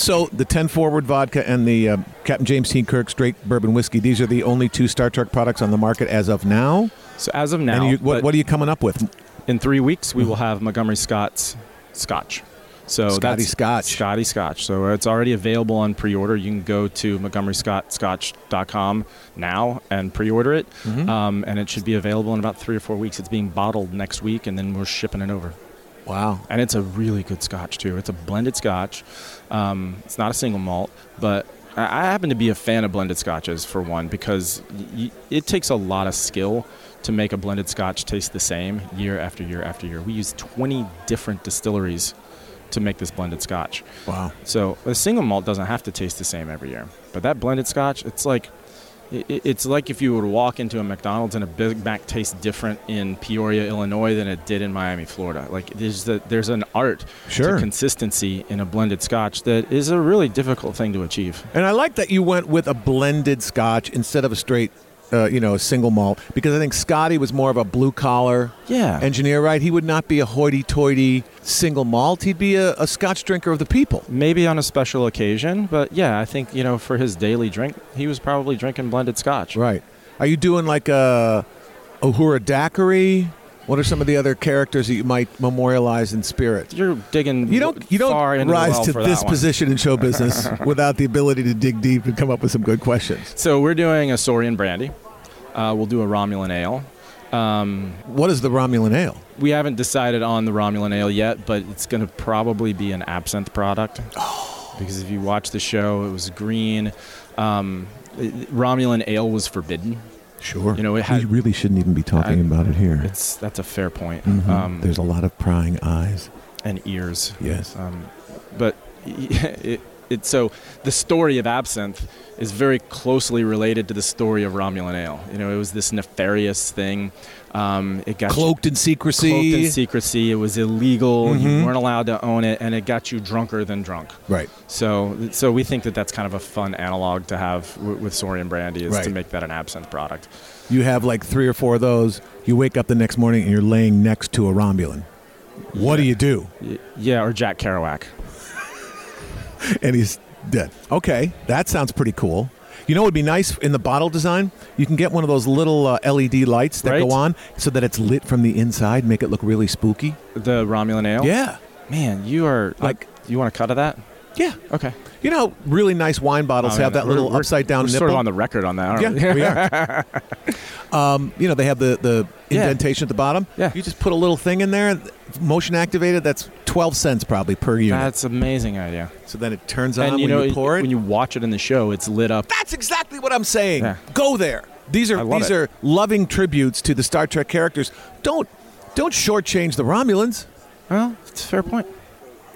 So the Ten Forward vodka and the uh, Captain James T. Kirk straight bourbon whiskey. These are the only two Star Trek products on the market as of now. So as of now, and you, what, what are you coming up with? in three weeks, we will have Montgomery Scott's Scotch. So Scotty Scotch. Scotty Scotch. So it's already available on pre-order. You can go to montgomeryscottscotch.com now and pre-order it, Mm-hmm. um, and it should be available in about three or four weeks. It's being bottled next week, and then we're shipping it over. Wow. And it's a really good Scotch too. It's a blended Scotch. Um, it's not a single malt, but I happen to be a fan of blended Scotches for one because y- it takes a lot of skill to make a blended Scotch taste the same year after year after year. We use 20 different distilleries to make this blended Scotch. Wow. So a single malt doesn't have to taste the same every year, but that blended Scotch, it's like it's like if you were to walk into a McDonald's and a Big Mac tastes different in Peoria, Illinois than it did in Miami, Florida. Like there's the, there's an art Sure. to consistency in a blended Scotch that is a really difficult thing to achieve. And I like that you went with a blended Scotch instead of a straight, uh, you know, a single malt because I think Scotty was more of a blue collar Yeah. engineer, right? He would not be a hoity-toity single malt. He'd be a, a Scotch drinker of the people. Maybe on a special occasion, but yeah, I think you know for his daily drink, he was probably drinking blended Scotch. Right. Are you doing like a Uhura Daiquiri? What are some of the other characters that you might memorialize in spirit? You're digging. You don't you don't rise well to this position in show business without the ability to dig deep and come up with some good questions. So we're doing a Saurian brandy. Uh, we'll do a Romulan ale. Um, What is the Romulan ale? we haven't decided on the Romulan ale yet, but it's going to probably be an absinthe product. Oh. Because if you watch the show, it was green. Um, Romulan ale was forbidden. Sure. You know, it had- we really shouldn't even be talking I- about it here. It's that's a fair point. Mhm. Um, There's a lot of prying eyes. and ears. Yes. Um, but it, it so the story of absinthe is very closely related to the story of Romulan ale. You know, it was this nefarious thing. Um, it got you- Cloaked in secrecy. cloaked in secrecy. It was illegal. Mhm. You weren't allowed to own it, and it got you drunker than drunk. right. So, so we think that that's kind of a fun analog to have w- with Saurian brandy is to make that an absinthe product. You have like three or four of those. You wake up the next morning and you're laying next to a Romulan. What do you do? Y- Yeah, or Jack Kerouac. And he's dead. Okay, that sounds pretty cool. You know it would be nice in the bottle design? You can get one of those little uh, LED lights that go on so that it's lit from the inside, make it look really spooky. The Romulan ale. Yeah. Man, you are like. You want a cut of that? Yeah. Okay. You know, really nice wine bottles Oh, have that little upside down We're nipple. sort of on the record on that, aren't yeah, we are. um, you know, they have the, the Yeah. indentation at the bottom. Yeah. You just put a little thing in there, motion activated. That's 12 cents probably per unit. That's amazing idea. so then it turns on and you when know, you pour it. when you watch it in the show, it's lit up. That's exactly what I'm saying. Yeah. Go there. These are love these it. are loving tributes to the Star Trek characters. Don't don't shortchange the Romulans. Well, it's a fair point.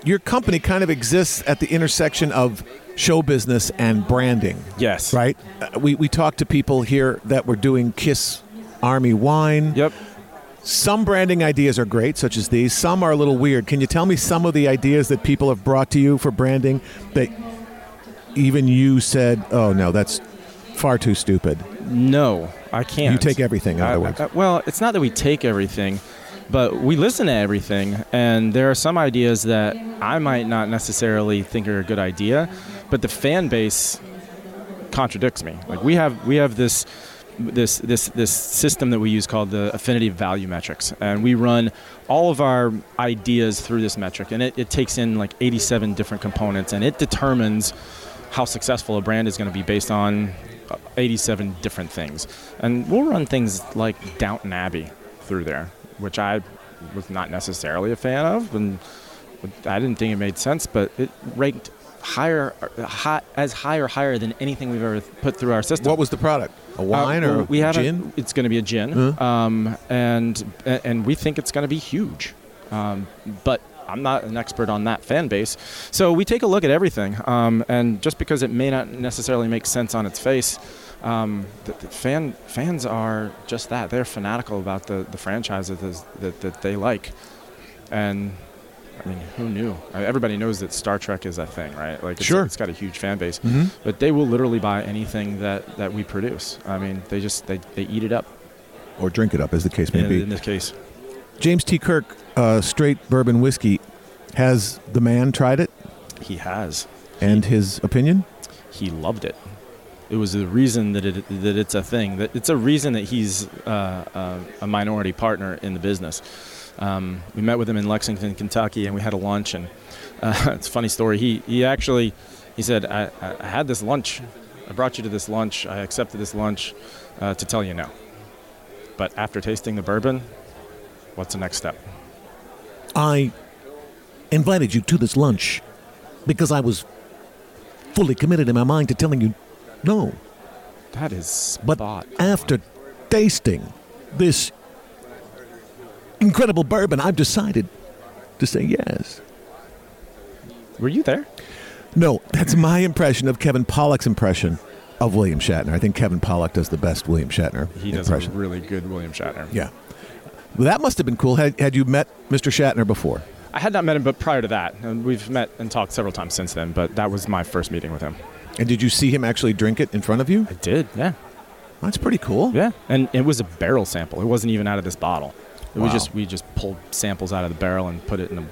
Your company kind of exists at the intersection of show business and branding, Yes. right? Uh, we we talked to people here that were doing Kiss Army wine. Yep. Some branding ideas are great, such as these. Some are a little weird. Can you tell me some of the ideas that people have brought to you for branding that even you said, "Oh no, that's far too stupid? No, I can't. You take everything, in I-. I- well, it's not that we take everything, but we listen to everything, and there are some ideas that I might not necessarily think are a good idea, but the fan base contradicts me. Like we have we have this this this this system that we use called the affinity value metrics, and we run all of our ideas through this metric, and it, it takes in like 87 different components, and it determines how successful a brand is going to be based on uh, 87 different things. And we'll run things like Downton Abbey through there, which I was not necessarily a fan of, and I didn't think it made sense, but it ranked higher, high, as high or higher than anything we've ever put through our system. What was the product? A wine Uh, or we have gin? It's going to be a gin, um, and and we think it's going to be huge. Um, but I'm not an expert on that fan base, so we take a look at everything. Um, and just because it may not necessarily make sense on its face, um, the, the fan fans are just that. They're fanatical about the the franchises that, that, that they like, and. I mean, who knew? Uh, Everybody knows that Star Trek is a thing, right? Like, it's, Sure. it's got a huge fan base Mhm. but they will literally buy anything that, that we produce. I mean, they just they, they eat it up. Or drink it up, as the case may In, be. in this case, James T. Kirk, uh, straight bourbon whiskey. Has the man tried it he has. and his opinion? He loved it. It was the reason that it that it's a thing. That it's a reason that he's uh, uh, a minority partner in the business. Um, we met with him in Lexington, Kentucky, and we had a lunch. And uh, it's a funny story. He he actually he said, I, I I had this lunch. I brought you to this lunch. I accepted this lunch uh, to tell you no. But after tasting the bourbon, what's the next step? I invited you to this lunch because I was fully committed in my mind to telling you no. That is But spot. after tasting this incredible bourbon, I've decided to say yes. Were you there? No, that's my impression of Kevin Pollak's impression of William Shatner. I think Kevin Pollock does the best William Shatner He does impression. a really good William Shatner. yeah. Well, that must have been cool. Had, had you met Mr. Shatner before? I had not met him, but prior to that, and we've met and talked several times since then. But that was my first meeting with him. And did you see him actually drink it in front of you? I did, yeah, That's pretty cool. yeah. And it was a barrel sample. It wasn't even out of this bottle. It was just we just pulled samples out of the barrel and put it in a,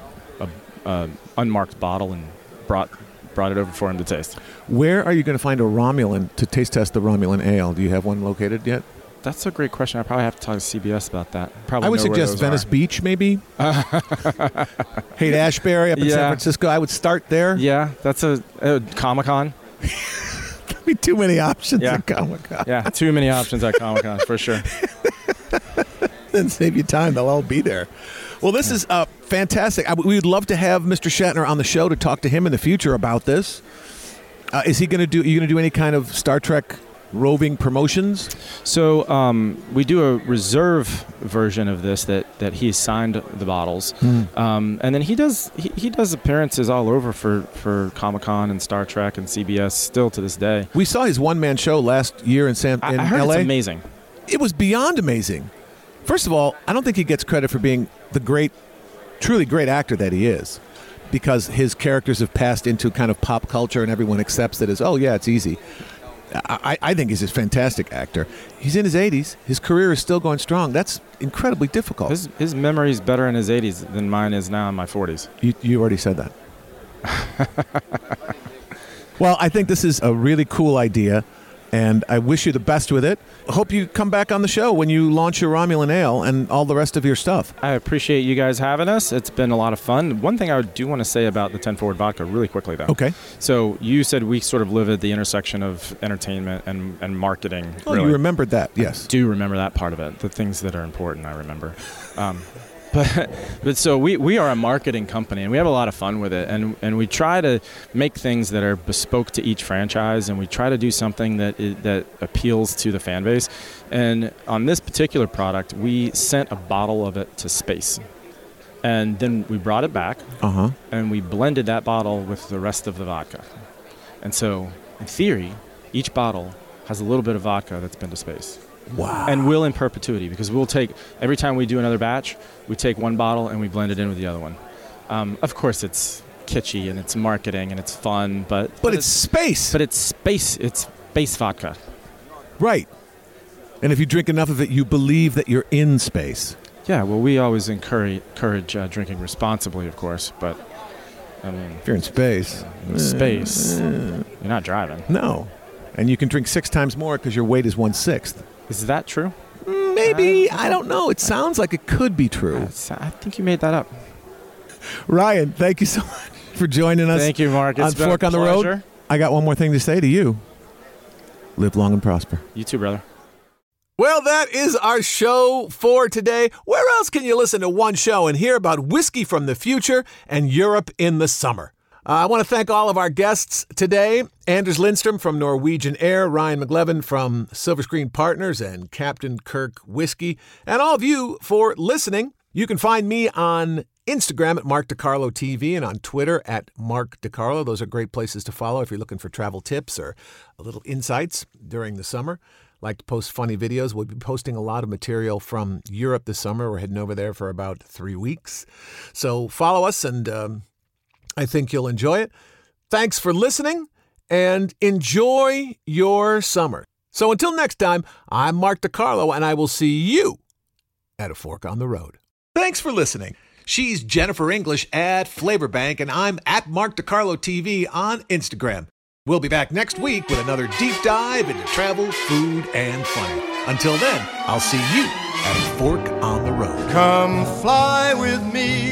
a, a unmarked bottle and brought brought it over for him to taste. Where are you going to find a Romulan to taste test the Romulan ale? Do you have one located yet? That's a great question. I probably have to talk to CBS about that. Probably I would suggest Venice are. Beach, maybe. Haight Ashbury up in San Francisco. I would start there. Yeah, that's a, a Comic Con. Be too many options Yeah. at Comic Con. Yeah, too many options at Comic Con for sure. Then save you time. They'll all be there. Well, this is uh, fantastic. I, we would love to have Mr. Shatner on the show to talk to him in the future about this. Uh, is he going to do? Are you going to do any kind of Star Trek roving promotions? So um, we do a reserve version of this that, that he signed the bottles, um, and then he does he, he does appearances all over for, for Comic Con and Star Trek and CBS still to this day. We saw his one man show last year in San I, in I heard LA. it's amazing. It was beyond amazing. First of all, I don't think he gets credit for being the great, truly great actor that he is, because his characters have passed into kind of pop culture and everyone accepts it as, oh, yeah, it's easy. I, I think he's a fantastic actor. He's in his 80s. His career is still going strong. That's incredibly difficult. His his is better in his 80s than mine is now in my 40s. You, you already said that. well, I think this is a really cool idea, and I wish you the best with it. Hope you come back on the show when you launch your Romulan Ale and all the rest of your stuff. I appreciate you guys having us. It's been a lot of fun. One thing I do want to say about the 10 Forward Vodka, really quickly though. Okay. So you said we sort of live at the intersection of entertainment and, and marketing. Oh, really. you remembered that? Yes. do remember that part of it. The things that are important, I remember. Um, but but so we, we are a marketing company and we have a lot of fun with it and and we try to make things that are bespoke to each franchise and we try to do something that that appeals to the fan base. And on this particular product, we sent a bottle of it to space. And then we brought it back Uh huh. and we blended that bottle with the rest of the vodka. And so, in theory, each bottle has a little bit of vodka that's been to space Wow. and will in perpetuity because we'll take every time we do another batch we take one bottle and we blend it in with the other one um, of course it's kitschy and it's marketing and it's fun but but it's space. but it's space it's space vodka Right. And if you drink enough of it, you believe that you're in space. Yeah, well, we always encourage, encourage uh, drinking responsibly, of course, but I mean, If you're in space, in space, you're not driving. no. And you can drink six times more because your weight is one sixth. Is that true? Maybe I don't know. It sounds like it could be true. I think you made that up. Ryan, thank you so much for joining us. Thank you, Mark. It's on Fork on the Road. I got one more thing to say to you. Live long and prosper. You too, brother. Well, that is our show for today. Where else can you listen to one show and hear about whiskey from the future and Europe in the summer? Uh, I want to thank all of our guests today Anders Lindstrom from Norwegian Air, Ryan McElveen from Silver Screen Partners, and Captain Kirk Whiskey, and all of you for listening. You can find me on Instagram at Mark DeCarlo TV and on Twitter at Mark DeCarlo. Those are great places to follow if you're looking for travel tips or a little insights during the summer. Like to post funny videos. We'll be posting a lot of material from Europe this summer. We're heading over there for about three weeks. So follow us, and um, I think you'll enjoy it. Thanks for listening and enjoy your summer. So until next time, I'm Mark DeCarlo, and I will see you at a fork on the road. Thanks for listening. She's Jennifer English at Flavor Bank, and I'm at Mark DeCarlo TV on Instagram. We'll be back next week with another deep dive into travel, food, and fun. Until then, I'll see you at a fork on the road. Come fly with me,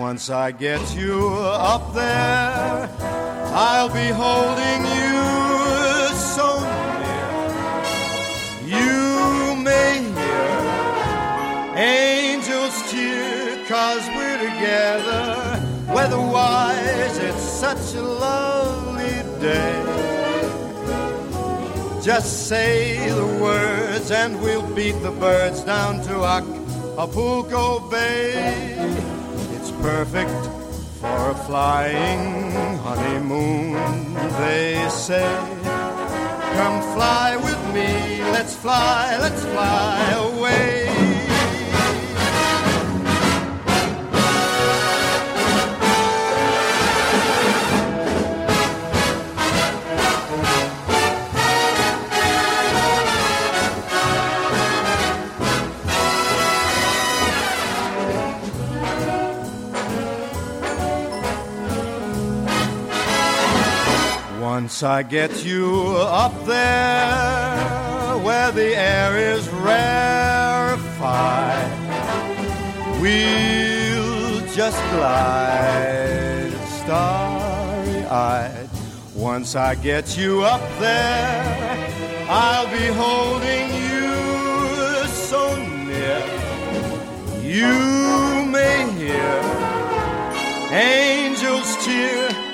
Once I get you up there, I'll be holding you so near. You may hear angels cheer, cause we're together. Weatherwise, it's such a lovely day. Just say the words and we'll beat the birds down to Acapulco Bay. Perfect for a flying honeymoon, they say. Come fly with me, let's fly, let's fly Once I get you up there where the air is rarefied, we'll just glide starry eyed. Once I get you up there, I'll be holding you so near. You may hear angels cheer,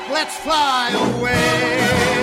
Up, let's fly away.